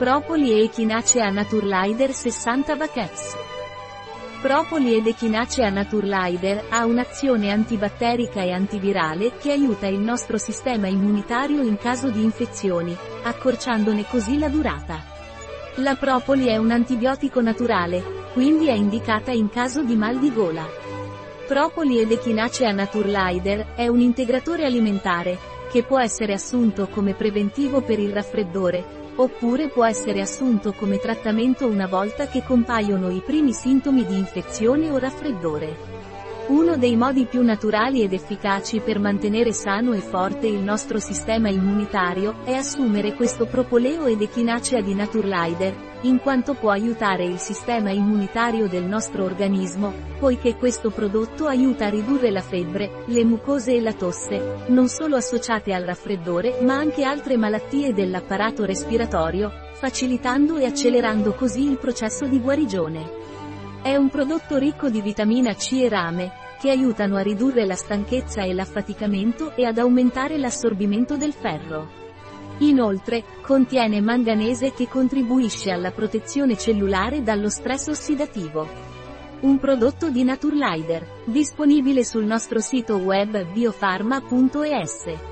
Propoli e Echinacea Naturlider 60 Vacaps. Propoli ed Echinacea Naturlider ha un'azione antibatterica e antivirale che aiuta il nostro sistema immunitario in caso di infezioni, accorciandone così la durata. La propoli è un antibiotico naturale, quindi è indicata in caso di mal di gola. Propoli ed Echinacea Naturlider è un integratore alimentare, che può essere assunto come preventivo per il raffreddore, oppure può essere assunto come trattamento una volta che compaiono i primi sintomi di infezione o raffreddore. Uno dei modi più naturali ed efficaci per mantenere sano e forte il nostro sistema immunitario è assumere questo propoleo ed echinacea di Naturlider, in quanto può aiutare il sistema immunitario del nostro organismo, poiché questo prodotto aiuta a ridurre la febbre, le mucose e la tosse, non solo associate al raffreddore ma anche altre malattie dell'apparato respiratorio, facilitando e accelerando così il processo di guarigione. È un prodotto ricco di vitamina C e rame, che aiutano a ridurre la stanchezza e l'affaticamento e ad aumentare l'assorbimento del ferro. Inoltre, contiene manganese che contribuisce alla protezione cellulare dallo stress ossidativo. Un prodotto di Naturlider, disponibile sul nostro sito web biofarma.es.